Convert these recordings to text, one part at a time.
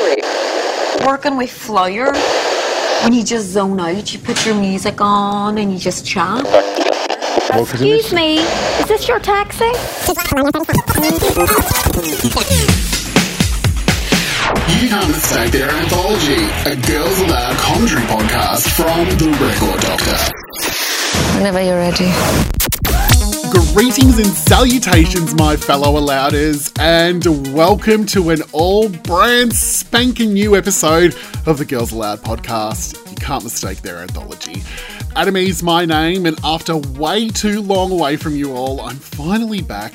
story. Working with Flyer, when you just zone out, you put your music on and you just chat. Excuse me, is this your taxi? You can't mistake their anthology, a Girls Aloud commentary podcast from The Record Doctor. Whenever you're ready. Greetings and salutations, my fellow Alouders, and welcome to an all brand spanking new episode of the Girls Aloud podcast. You can't mistake their anthology. Adam my name, and after way too long away from you all, I'm finally back.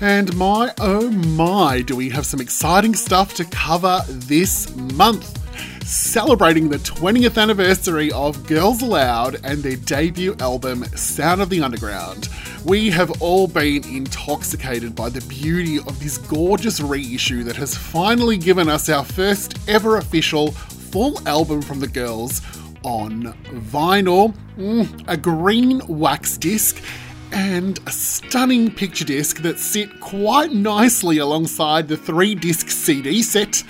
And my oh my, do we have some exciting stuff to cover this month? Celebrating the 20th anniversary of Girls Aloud and their debut album, Sound of the Underground. We have all been intoxicated by the beauty of this gorgeous reissue that has finally given us our first ever official full album from the girls on vinyl, mm, a green wax disc, and a stunning picture disc that sit quite nicely alongside the three disc CD set.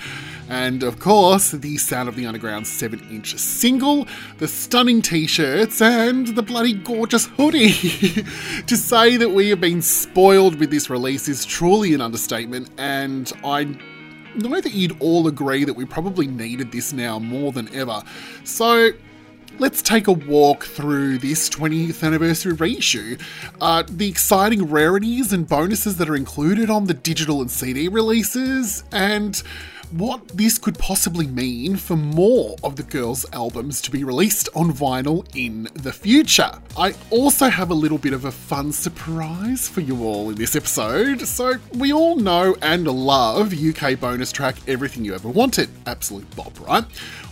And of course, the Sound of the Underground 7 inch single, the stunning t shirts, and the bloody gorgeous hoodie. to say that we have been spoiled with this release is truly an understatement, and I know that you'd all agree that we probably needed this now more than ever. So, let's take a walk through this 20th anniversary reissue. Uh, the exciting rarities and bonuses that are included on the digital and CD releases, and what this could possibly mean for more of the girls' albums to be released on vinyl in the future. I also have a little bit of a fun surprise for you all in this episode. So, we all know and love UK bonus track Everything You Ever Wanted. Absolute bop, right?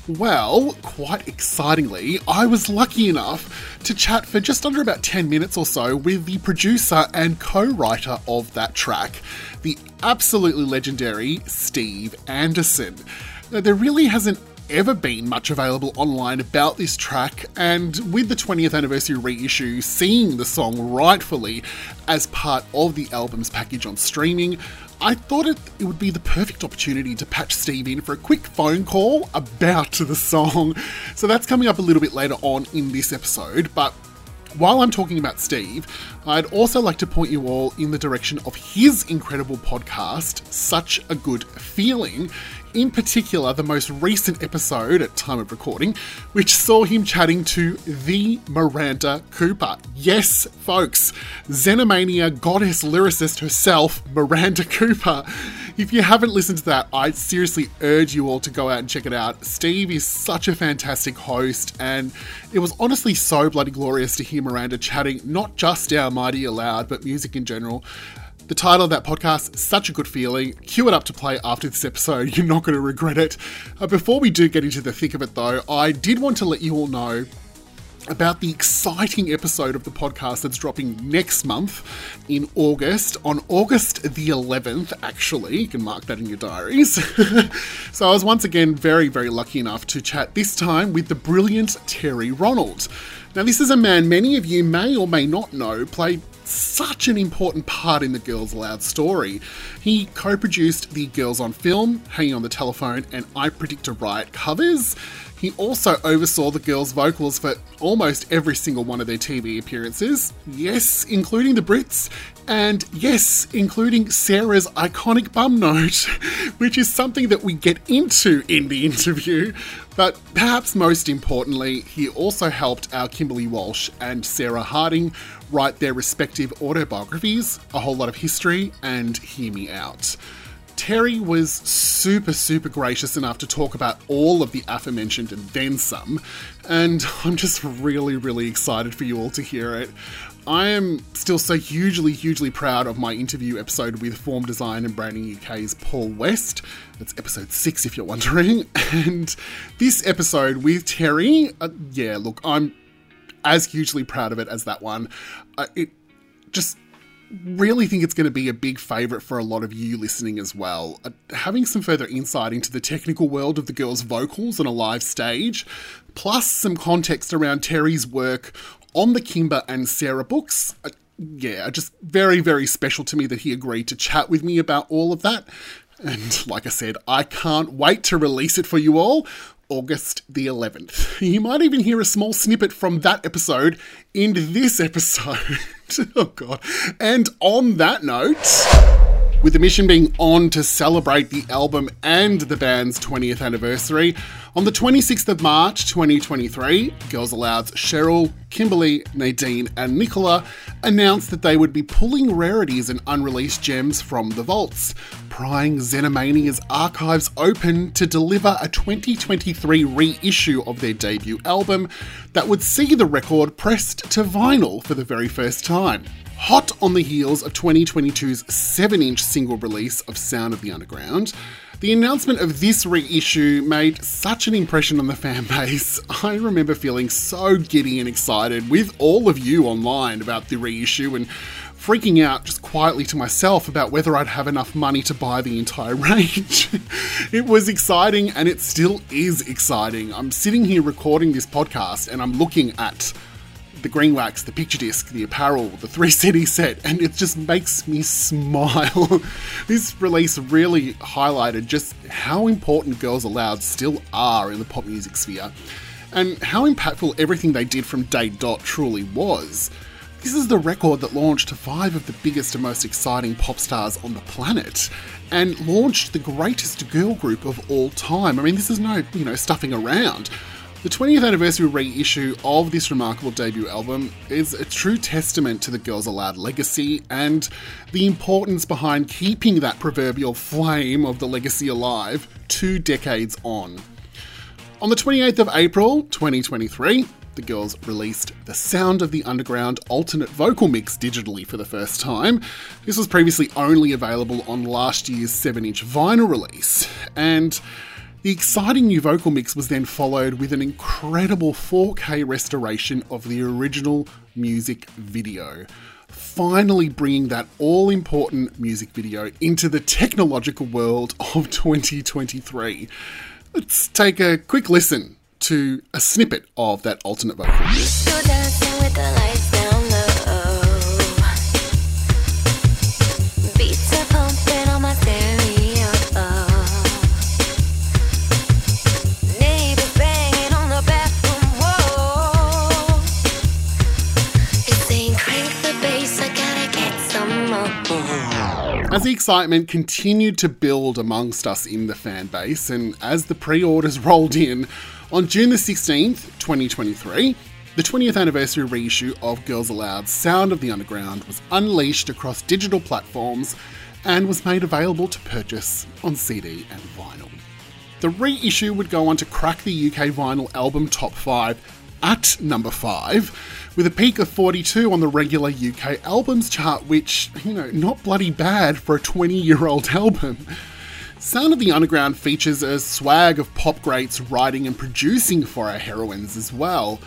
Well, quite excitingly, I was lucky enough to chat for just under about 10 minutes or so with the producer and co writer of that track, the absolutely legendary Steve Anderson. Now, there really hasn't ever been much available online about this track, and with the 20th anniversary reissue seeing the song rightfully as part of the album's package on streaming, I thought it, it would be the perfect opportunity to patch Steve in for a quick phone call about the song. So that's coming up a little bit later on in this episode, but while I'm talking about Steve, I'd also like to point you all in the direction of his incredible podcast, Such a Good Feeling. In particular, the most recent episode at time of recording, which saw him chatting to the Miranda Cooper. Yes, folks, Xenomania goddess lyricist herself, Miranda Cooper. If you haven't listened to that, I seriously urge you all to go out and check it out. Steve is such a fantastic host, and it was honestly so bloody glorious to hear Miranda chatting not just our mighty aloud, but music in general. The title of that podcast, Such a Good Feeling. Cue it up to play after this episode. You're not going to regret it. Uh, before we do get into the thick of it, though, I did want to let you all know about the exciting episode of the podcast that's dropping next month in August, on August the 11th, actually. You can mark that in your diaries. so I was once again very, very lucky enough to chat this time with the brilliant Terry Ronald. Now, this is a man many of you may or may not know played such an important part in the Girls Aloud story. He co produced the Girls on Film, Hanging on the Telephone, and I Predict a Riot covers. He also oversaw the girls' vocals for almost every single one of their TV appearances. Yes, including the Brits, and yes, including Sarah's iconic bum note, which is something that we get into in the interview. But perhaps most importantly, he also helped our Kimberly Walsh and Sarah Harding write their respective autobiographies, A Whole Lot of History, and Hear Me Out. Terry was super, super gracious enough to talk about all of the aforementioned and then some, and I'm just really, really excited for you all to hear it. I am still so hugely, hugely proud of my interview episode with Form Design and Branding UK's Paul West. That's episode six, if you're wondering. And this episode with Terry, uh, yeah, look, I'm as hugely proud of it as that one. Uh, it just really think it's going to be a big favourite for a lot of you listening as well. Uh, having some further insight into the technical world of the girls' vocals on a live stage, plus some context around Terry's work on the Kimber and Sarah books. Uh, yeah, just very, very special to me that he agreed to chat with me about all of that. And like I said, I can't wait to release it for you all. August the 11th. You might even hear a small snippet from that episode in this episode. oh, God. And on that note, with the mission being on to celebrate the album and the band's 20th anniversary. On the 26th of March 2023, Girls Aloud's Cheryl, Kimberly, Nadine, and Nicola announced that they would be pulling rarities and unreleased gems from the vaults, prying Xenomania's archives open to deliver a 2023 reissue of their debut album that would see the record pressed to vinyl for the very first time. Hot on the heels of 2022's 7 inch single release of Sound of the Underground, the announcement of this reissue made such an impression on the fan base. I remember feeling so giddy and excited with all of you online about the reissue and freaking out just quietly to myself about whether I'd have enough money to buy the entire range. it was exciting and it still is exciting. I'm sitting here recording this podcast and I'm looking at the green wax, the picture disc, the apparel, the three CD set, and it just makes me smile. this release really highlighted just how important Girls Aloud still are in the pop music sphere, and how impactful everything they did from day dot truly was. This is the record that launched five of the biggest and most exciting pop stars on the planet and launched the greatest girl group of all time. I mean, this is no, you know, stuffing around. The 20th anniversary reissue of this remarkable debut album is a true testament to the Girls Aloud legacy and the importance behind keeping that proverbial flame of the legacy alive two decades on. On the 28th of April 2023, the girls released the Sound of the Underground alternate vocal mix digitally for the first time. This was previously only available on last year's 7 inch vinyl release, and the exciting new vocal mix was then followed with an incredible 4K restoration of the original music video. Finally, bringing that all important music video into the technological world of 2023. Let's take a quick listen to a snippet of that alternate vocal. As the excitement continued to build amongst us in the fan base, and as the pre orders rolled in, on June the 16th, 2023, the 20th anniversary reissue of Girls Aloud's Sound of the Underground was unleashed across digital platforms and was made available to purchase on CD and vinyl. The reissue would go on to crack the UK vinyl album top 5 at number 5 with a peak of 42 on the regular UK albums chart, which, you know, not bloody bad for a 20 year old album. Sound of the Underground features a swag of pop greats writing and producing for our heroines as well.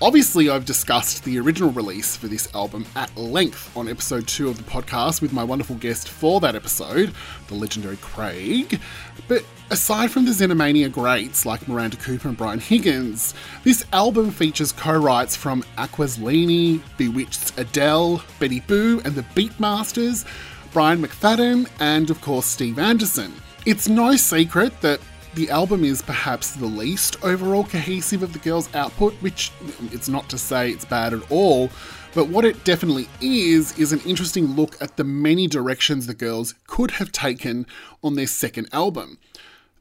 Obviously, I've discussed the original release for this album at length on episode 2 of the podcast with my wonderful guest for that episode, the legendary Craig. But aside from the Xenomania greats like Miranda Cooper and Brian Higgins, this album features co writes from Aquaslini, Bewitched's Adele, Betty Boo and the Beatmasters, Brian McFadden, and of course Steve Anderson. It's no secret that the album is perhaps the least overall cohesive of the girls' output, which mm, it's not to say it's bad at all, but what it definitely is, is an interesting look at the many directions the girls could have taken on their second album.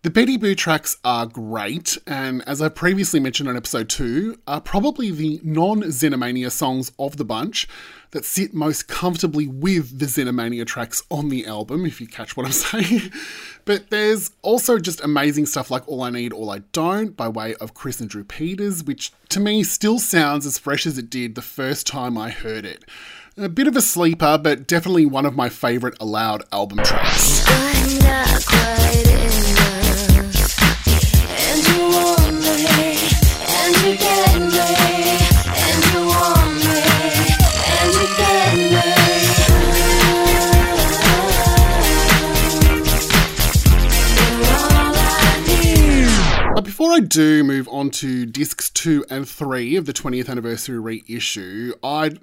The Betty Boo tracks are great, and as I previously mentioned in episode 2, are probably the non Xenomania songs of the bunch that sit most comfortably with the Xenomania tracks on the album, if you catch what I'm saying. but there's also just amazing stuff like All I Need, All I Don't by way of Chris and Drew Peters, which to me still sounds as fresh as it did the first time I heard it. A bit of a sleeper, but definitely one of my favourite Aloud album tracks. Do move on to discs 2 and 3 of the 20th anniversary reissue, I'd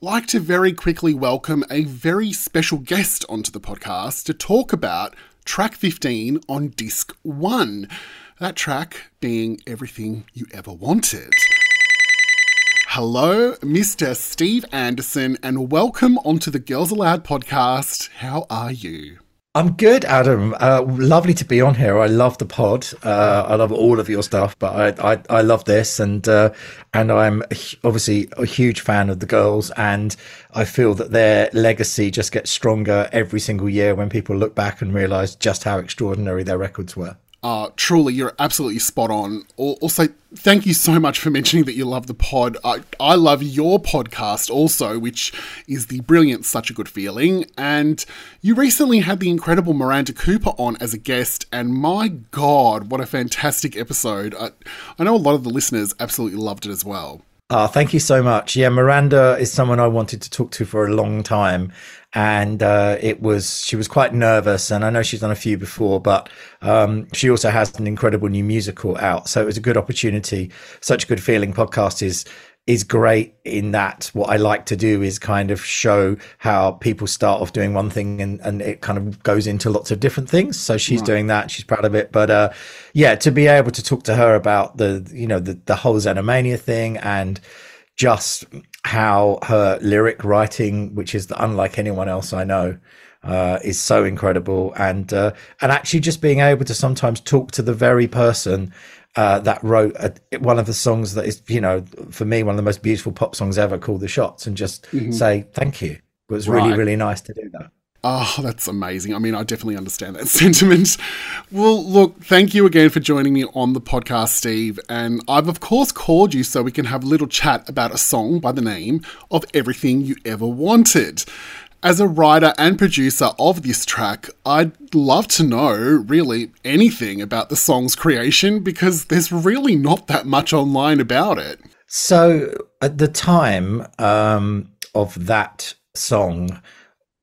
like to very quickly welcome a very special guest onto the podcast to talk about track 15 on disc 1. That track being Everything You Ever Wanted. Hello, Mr. Steve Anderson, and welcome onto the Girls Aloud podcast. How are you? I'm good, Adam. Uh, lovely to be on here. I love the pod. Uh, I love all of your stuff, but I I, I love this, and uh, and I'm obviously a huge fan of the girls, and I feel that their legacy just gets stronger every single year when people look back and realise just how extraordinary their records were. Uh, truly, you're absolutely spot on. Also, thank you so much for mentioning that you love the pod. I, I love your podcast also, which is the brilliant Such a Good Feeling. And you recently had the incredible Miranda Cooper on as a guest, and my God, what a fantastic episode. I, I know a lot of the listeners absolutely loved it as well. Oh, thank you so much. Yeah, Miranda is someone I wanted to talk to for a long time and uh, it was she was quite nervous and i know she's done a few before but um, she also has an incredible new musical out so it was a good opportunity such a good feeling podcast is is great in that what i like to do is kind of show how people start off doing one thing and, and it kind of goes into lots of different things. So she's right. doing that. She's proud of it. But uh, yeah to be able to talk to her about the you know the, the whole xenomania thing and just how her lyric writing, which is unlike anyone else I know, uh, is so incredible, and uh, and actually just being able to sometimes talk to the very person uh, that wrote a, one of the songs that is, you know, for me one of the most beautiful pop songs ever, called "The Shots," and just mm-hmm. say thank you. It was really really nice to do that. Oh, that's amazing. I mean, I definitely understand that sentiment. Well, look, thank you again for joining me on the podcast, Steve. And I've, of course, called you so we can have a little chat about a song by the name of Everything You Ever Wanted. As a writer and producer of this track, I'd love to know really anything about the song's creation because there's really not that much online about it. So, at the time um, of that song,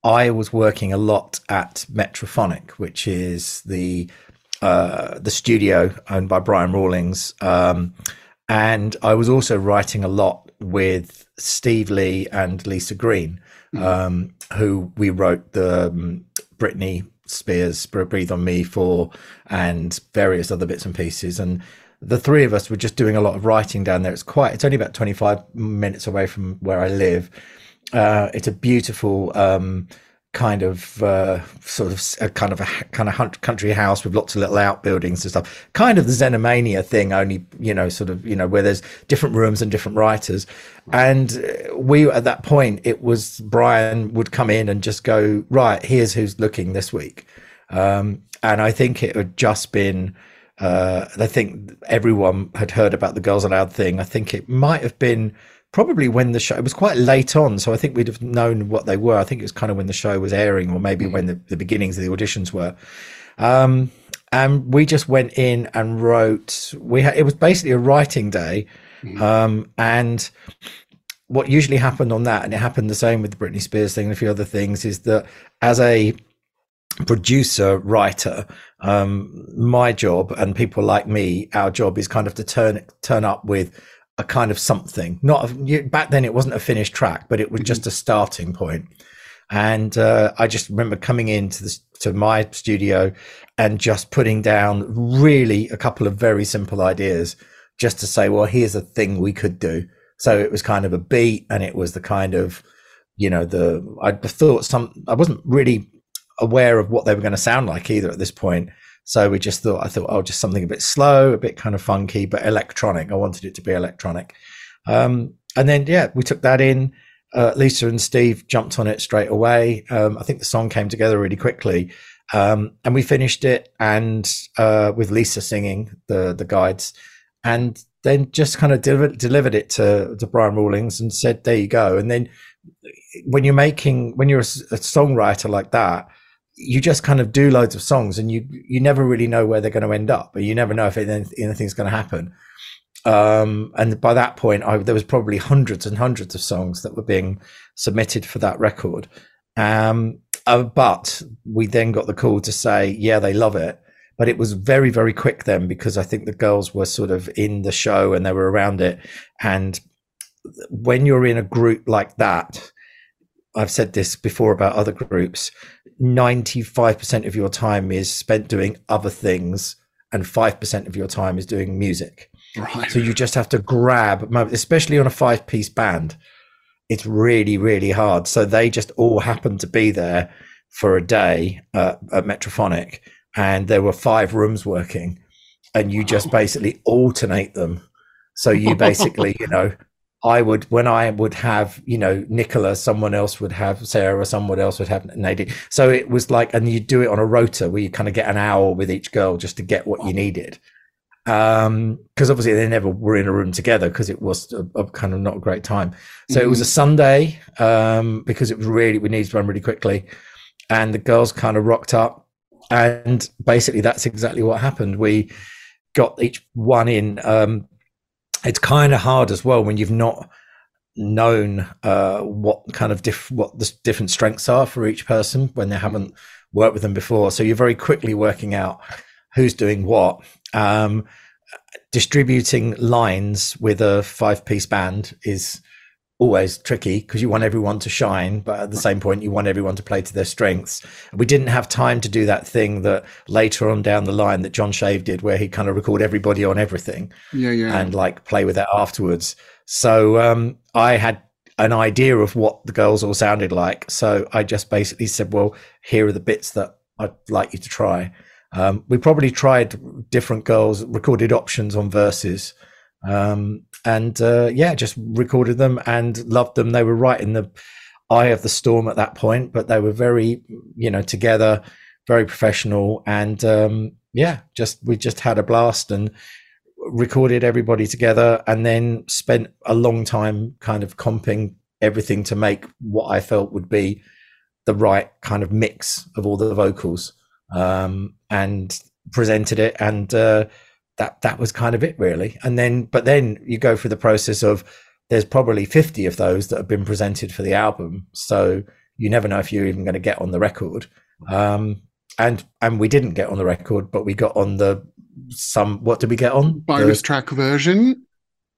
I was working a lot at Metrophonic, which is the uh, the studio owned by Brian Rawlings, um, and I was also writing a lot with Steve Lee and Lisa Greene, mm-hmm. um, who we wrote the um, Britney Spears "Breathe on Me" for, and various other bits and pieces, and the three of us were just doing a lot of writing down there. It's quite. It's only about twenty five minutes away from where I live uh, it's a beautiful um, kind of uh, sort of a kind of a kind of country house with lots of little outbuildings and stuff. Kind of the Xenomania thing, only you know, sort of you know, where there's different rooms and different writers. And we at that point, it was Brian would come in and just go right. Here's who's looking this week, um, and I think it had just been. Uh, I think everyone had heard about the Girls Aloud thing. I think it might have been probably when the show it was quite late on so i think we'd have known what they were. I think it was kind of when the show was airing or maybe when the, the beginnings of the auditions were. Um, and we just went in and wrote we had it was basically a writing day mm-hmm. um, and what usually happened on that and it happened the same with the britney spears thing and a few other things is that as a producer writer um, my job and people like me our job is kind of to turn turn up with a kind of something. Not a, back then, it wasn't a finished track, but it was mm-hmm. just a starting point. And uh, I just remember coming into the, to my studio and just putting down really a couple of very simple ideas, just to say, well, here's a thing we could do. So it was kind of a beat, and it was the kind of, you know, the I thought some. I wasn't really aware of what they were going to sound like either at this point. So we just thought, I thought, oh, just something a bit slow, a bit kind of funky, but electronic. I wanted it to be electronic. Um, and then, yeah, we took that in. Uh, Lisa and Steve jumped on it straight away. Um, I think the song came together really quickly. Um, and we finished it and uh, with Lisa singing the the guides, and then just kind of delivered delivered it to to Brian Rawlings and said, "There you go." And then when you're making when you're a, a songwriter like that, you just kind of do loads of songs and you you never really know where they're going to end up but you never know if anything's going to happen. Um, and by that point I, there was probably hundreds and hundreds of songs that were being submitted for that record. Um, uh, but we then got the call to say yeah they love it. But it was very very quick then because i think the girls were sort of in the show and they were around it. And when you're in a group like that I've said this before about other groups. Ninety-five percent of your time is spent doing other things, and five percent of your time is doing music. Right. So you just have to grab, especially on a five-piece band. It's really, really hard. So they just all happened to be there for a day uh, at Metrophonic, and there were five rooms working, and you just basically alternate them. So you basically, you know, I would when I would have, you know, Nicola, someone else would have Sarah, or someone else would have Nadine. So it was like, and you do it on a rota where you kind of get an hour with each girl just to get what you needed. Um, because obviously they never were in a room together because it was a, a, kind of not a great time. So mm-hmm. it was a Sunday, um, because it was really we needed to run really quickly, and the girls kind of rocked up, and basically that's exactly what happened. We got each one in. Um, it's kind of hard as well when you've not known uh, what kind of diff- what the different strengths are for each person when they haven't worked with them before. So you're very quickly working out who's doing what. Um, distributing lines with a five piece band is always tricky because you want everyone to shine, but at the same point, you want everyone to play to their strengths. We didn't have time to do that thing that later on down the line that Jon Shave did, where he kind of record everybody on everything, yeah, yeah, and like play with that afterwards. So um, I had an idea of what the girls all sounded like. So I just basically said, "Well, here are the bits that I'd like you to try." Um, we probably tried different girls recorded options on verses um, and uh, yeah, just recorded them and loved them. They were right in the eye of the storm at that point, but they were very, you know, together, very professional, and um, yeah, just we just had a blast and recorded everybody together, and then spent a long time kind of comping everything to make what I felt would be the right kind of mix of all the vocals, um, and presented it and. Uh, that that was kind of it really. And then but then you go through the process of there's probably 50 of those that have been presented for the album. So you never know if you're even going to get on the record. Um, and and we didn't get on the record but we got on the some what did we get on? Bonus the, track version.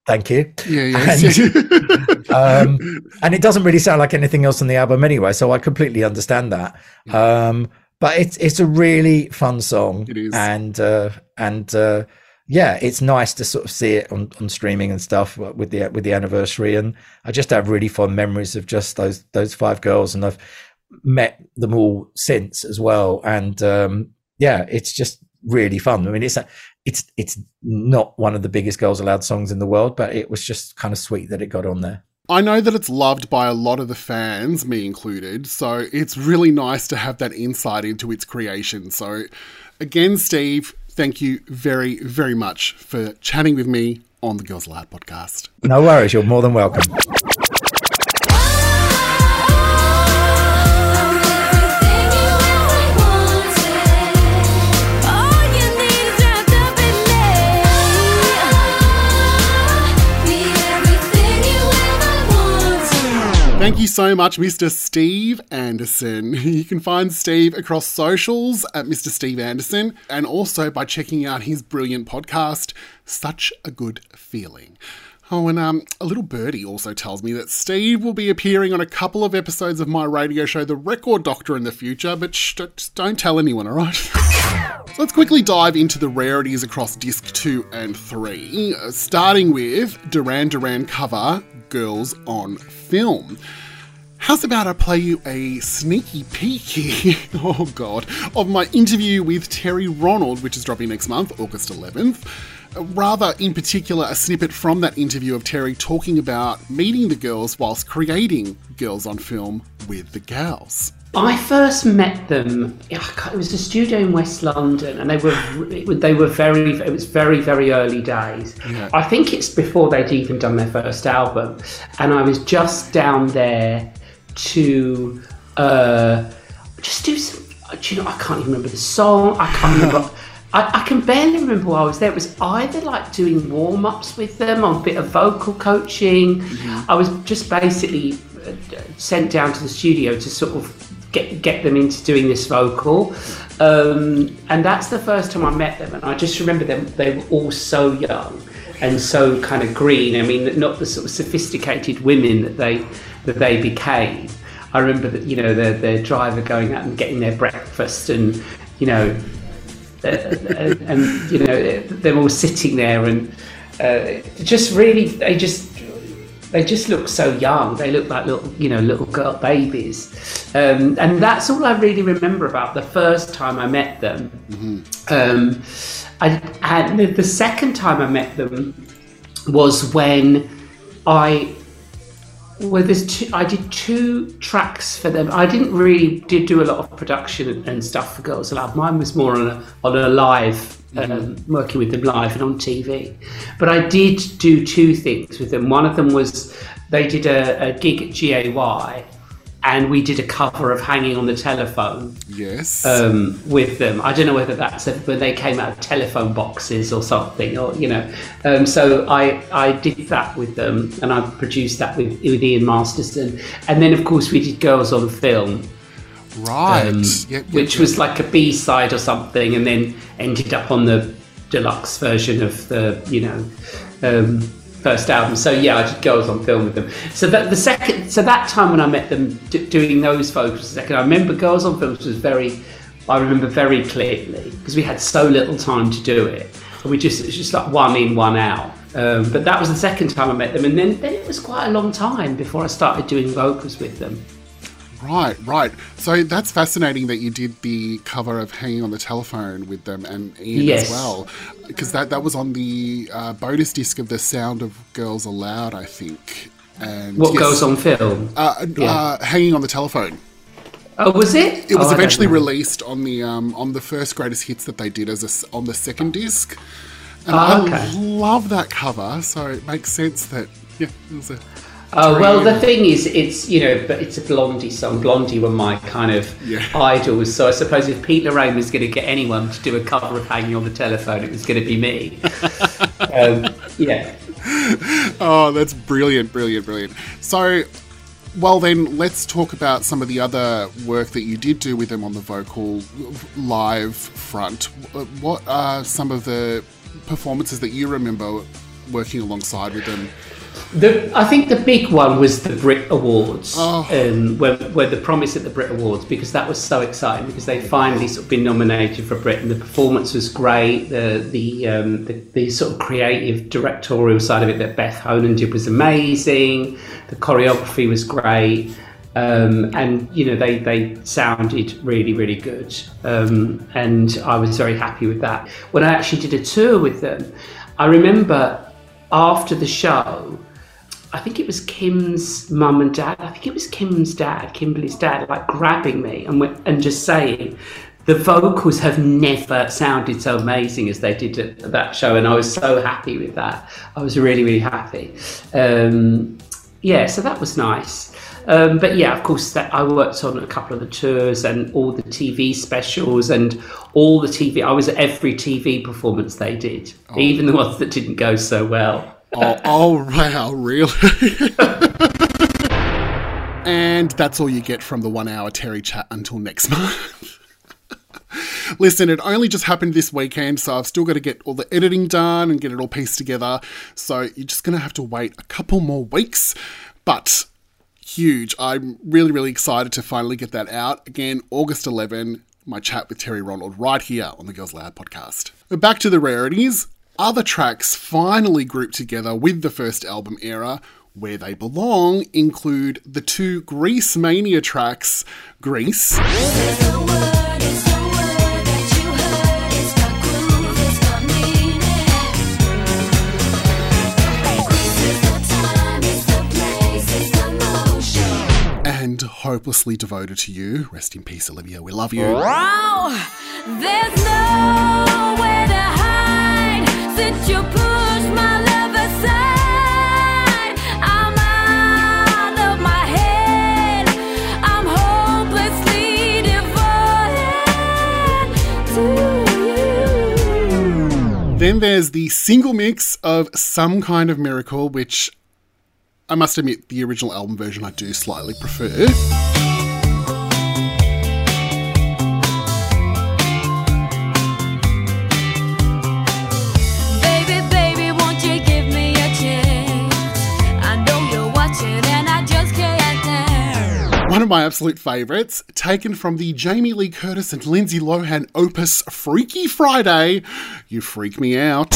Thank you. Yeah yeah. And, um, and it doesn't really sound like anything else on the album anyway so i completely understand that. Um, but it's it's a really fun song. It is. And uh, and uh, yeah, it's nice to sort of see it on, on streaming and stuff with the with the anniversary, and I just have really fond memories of just those those five girls, and I've met them all since as well, and um, yeah, it's just really fun. I mean, it's a, it's it's not one of the biggest Girls Aloud songs in the world, but it was just kind of sweet that it got on there. I know that it's loved by a lot of the fans, me included, so it's really nice to have that insight into its creation. So, again, Steve, thank you very, very much for chatting with me on the Girls Aloud podcast. No worries, you're more than welcome. Thank you so much, Mr. Steve Anderson. You can find Steve across socials at Mr. Steve Anderson and also by checking out his brilliant podcast, Such a Good Feeling. Oh, and um, a little birdie also tells me that Steve will be appearing on a couple of episodes of my radio show, The Record Doctor, in the future, but shh, don't tell anyone, alright? so let's quickly dive into the rarities across disc 2 and 3, uh, starting with Duran Duran cover Girls on Film. How's about I play you a sneaky peeky, oh god, of my interview with Terry Ronald, which is dropping next month, August 11th. Uh, rather, in particular, a snippet from that interview of Terry talking about meeting the girls whilst creating Girls on Film with the gals. I first met them. It was a studio in West London, and they were they were very. It was very very early days. Yeah. I think it's before they'd even done their first album, and I was just down there to uh, just do some. Do you know? I can't even remember the song. I can't remember. I, I, can barely remember why I was there. It was either like doing warm ups with them on a bit of vocal coaching. Mm-hmm. I was just basically uh, sent down to the studio to sort of get get them into doing this vocal. Um, and that's the first time I met them, and I just remember them. They were all so young and so kind of green. I mean, not the sort of sophisticated women that they that they became. I remember that you know their the driver going out and getting their breakfast, and you know, uh, and, and, you know they're all sitting there, and uh, just really they just they just look so young. They look like little, you know, little girl babies, um, and that's all I really remember about the first time I met them. Mm-hmm. Um, I, and the second time I met them was when I well, there's two, I did two tracks for them. I didn't really did do a lot of production and stuff for Girls Aloud. Mine was more on a on a live. Um, working with them live and on TV. But I did do two things with them. One of them was they did a, a gig at GAY and we did a cover of Hanging on the Telephone. Yes. Um, with them. I don't know whether that's when they came out of telephone boxes or something, or, you know. Um, so I, I did that with them and I produced that with, with Ian Masterson. And then, of course, we did Girls on Film. Right. Um, yep, yep, which yep. was like a B side or something and then ended up on the deluxe version of the, you know. Um, first album. So yeah, I did Girls on Film with them. So that the second, so that time when I met them d- doing those vocals, second, I remember Girls on Film was very, I remember very clearly because we had so little time to do it. And we just it was just like one in, one out. Um, but that was the second time I met them, and then, then it was quite a long time before I started doing vocals with them. Right, right. So that's fascinating that you did the cover of Hanging on the Telephone with them and Ian yes. as well. Because that, that was on the uh, bonus disc of The Sound of Girls Aloud, I think. And what yes, Girls on Film? Uh, yeah. uh, Hanging on the Telephone. Oh, was it? It was oh, eventually released on the um, on the first greatest hits that they did as a, on the second disc. And oh, okay. I love that cover, so it makes sense that yeah, it was a Oh well, the thing is, it's you know, but it's a Blondie song. Blondie were my kind of yeah. idols, so I suppose if Pete Loraine was going to get anyone to do a cover of "Hanging on the Telephone," it was going to be me. um, yeah. Oh, that's brilliant, brilliant, brilliant. So, well, then let's talk about some of the other work that you did do with them on the vocal live front. What are some of the performances that you remember working alongside with them? The, I think the big one was the Brit Awards, oh. um, where, where the promise at the Brit Awards, because that was so exciting because they finally sort of been nominated for Brit, and the performance was great. The the, um, the, the sort of creative directorial side of it that Beth Honan did was amazing. The choreography was great. Um, and you know they they sounded really really good, um, and I was very happy with that. When I actually did a tour with them, I remember after the show, I think it was Kim's mum and dad. I think it was Kim's dad, Kimberly's dad, like grabbing me and and just saying, the vocals have never sounded so amazing as they did at that show, and I was so happy with that. I was really really happy. Um, yeah, so that was nice. Um, but yeah, of course, that I worked on a couple of the tours and all the TV specials and all the TV. I was at every TV performance they did, oh. even the ones that didn't go so well oh, oh, wow, really? and that's all you get from the one hour Terry chat until next month. Listen, it only just happened this weekend, so I've still got to get all the editing done and get it all pieced together. So you're just going to have to wait a couple more weeks. But huge. I'm really, really excited to finally get that out. Again, August 11, my chat with Terry Ronald right here on the Girls Aloud podcast. Back to the rarities. Other tracks finally grouped together with the first album era, where they belong, include the two Greasemania tracks, Grease. and hopelessly devoted to you. Rest in peace, Olivia. We love you. Wow, then there's the single mix of Some Kind of Miracle, which I must admit the original album version I do slightly prefer. One of my absolute favourites, taken from the Jamie Lee Curtis and Lindsay Lohan opus Freaky Friday. You freak me out.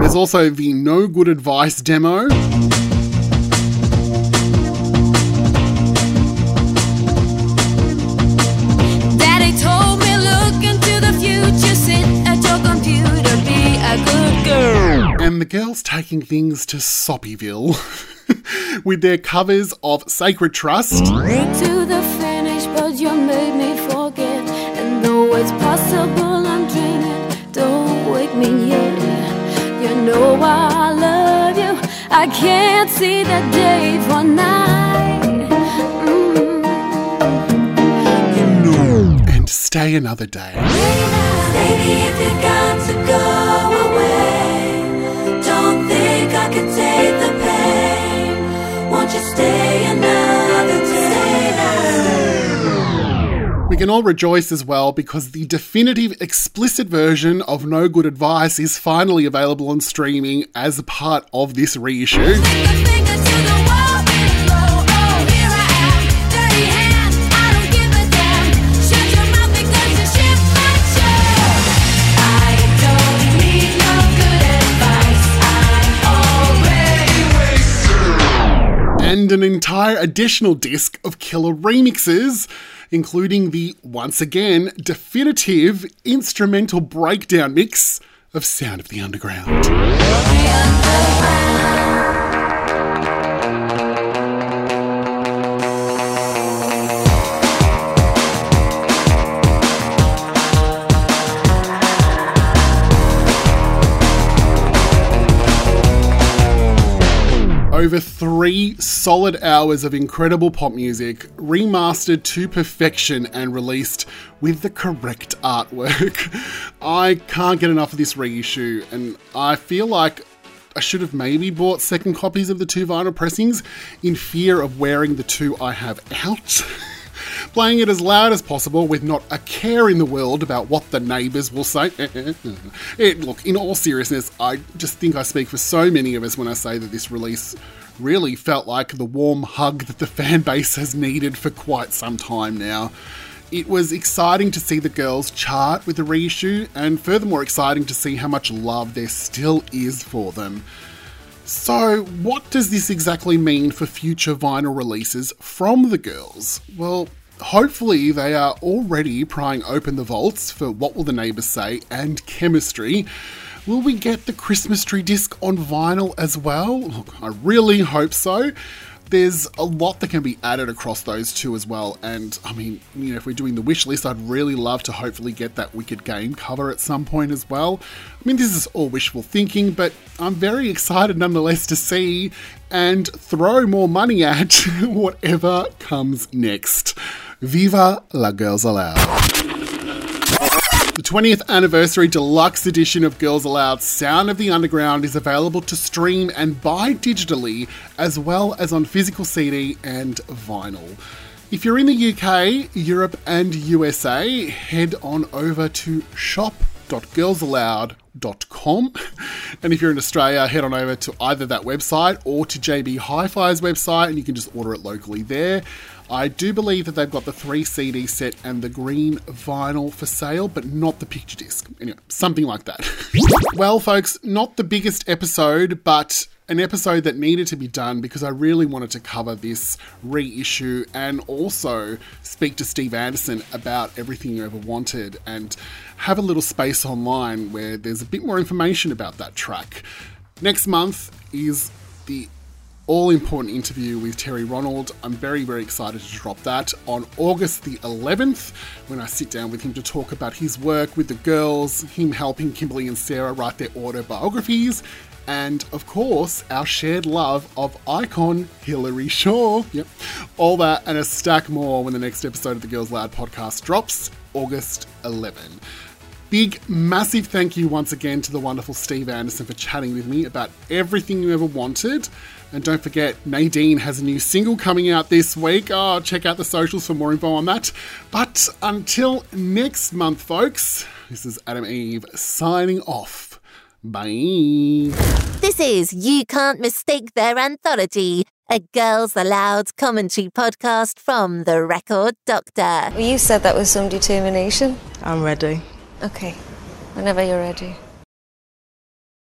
There's also the No Good Advice demo. Taking things to Soppyville with their covers of Sacred Trust. To the finish, but you made me forget. And though it's possible I'm dreaming, don't wake me yet. You know I love you. I can't see the day for night. Mm. and stay another day. Baby, We can all rejoice as well because the definitive explicit version of No Good Advice is finally available on streaming as a part of this reissue. Finger to the wall below. Oh, here I am, dirty hands. I don't give a damn. Shut your mouth because you shift my chair. I don't need no good advice. I'm already and an entire additional disc of killer remixes, including the once again definitive instrumental breakdown mix of Sound of the Underground. Over three solid hours of incredible pop music, remastered to perfection and released with the correct artwork. I can't get enough of this reissue, and I feel like I should have maybe bought second copies of the two vinyl pressings in fear of wearing the two I have out. Playing it as loud as possible with not a care in the world about what the neighbours will say. It, look, in all seriousness, I just think I speak for so many of us when I say that this release really felt like the warm hug that the fan base has needed for quite some time now. It was exciting to see the girls chart with the reissue, and furthermore exciting to see how much love there still is for them. So, what does this exactly mean for future vinyl releases from the girls? Well, hopefully they are already prying open the vaults for What Will the Neighbours Say and Chemistry. Will we get the Christmas tree disc on vinyl as well? Look, I really hope so. There's a lot that can be added across those two as well, and I mean, you know, if we're doing the wish list, I'd really love to hopefully get that Wicked Game cover at some point as well. I mean, this is all wishful thinking, but I'm very excited nonetheless to see and throw more money at whatever comes next. Viva la Girls Aloud! The 20th anniversary deluxe edition of Girls Aloud Sound of the Underground is available to stream and buy digitally, as well as on physical CD and vinyl. If you're in the UK, Europe, and USA, head on over to shop.girlsaloud.com. And if you're in Australia, head on over to either that website or to JB Hi Fi's website, and you can just order it locally there. I do believe that they've got the three CD set and the green vinyl for sale, but not the picture disc. Anyway, something like that. well, folks, not the biggest episode, but an episode that needed to be done because I really wanted to cover this reissue and also speak to Steve Anderson about everything you ever wanted and have a little space online where there's a bit more information about that track. Next month is the all important interview with Terry Ronald. I'm very, very excited to drop that on August the 11th when I sit down with him to talk about his work with the girls, him helping Kimberly and Sarah write their autobiographies, and of course, our shared love of icon Hilary Shaw. Yep. All that and a stack more when the next episode of the Girls Aloud podcast drops, August 11. Big, massive thank you once again to the wonderful Steve Anderson for chatting with me about everything you ever wanted. And don't forget, Nadine has a new single coming out this week. Oh, check out the socials for more info on that. But until next month, folks, this is Adam Eve signing off. Bye. This is You Can't Mistake Their Anthology, a Girls Aloud commentary podcast from The Record Doctor. Well, you said that with some determination. I'm ready. Okay, whenever you're ready.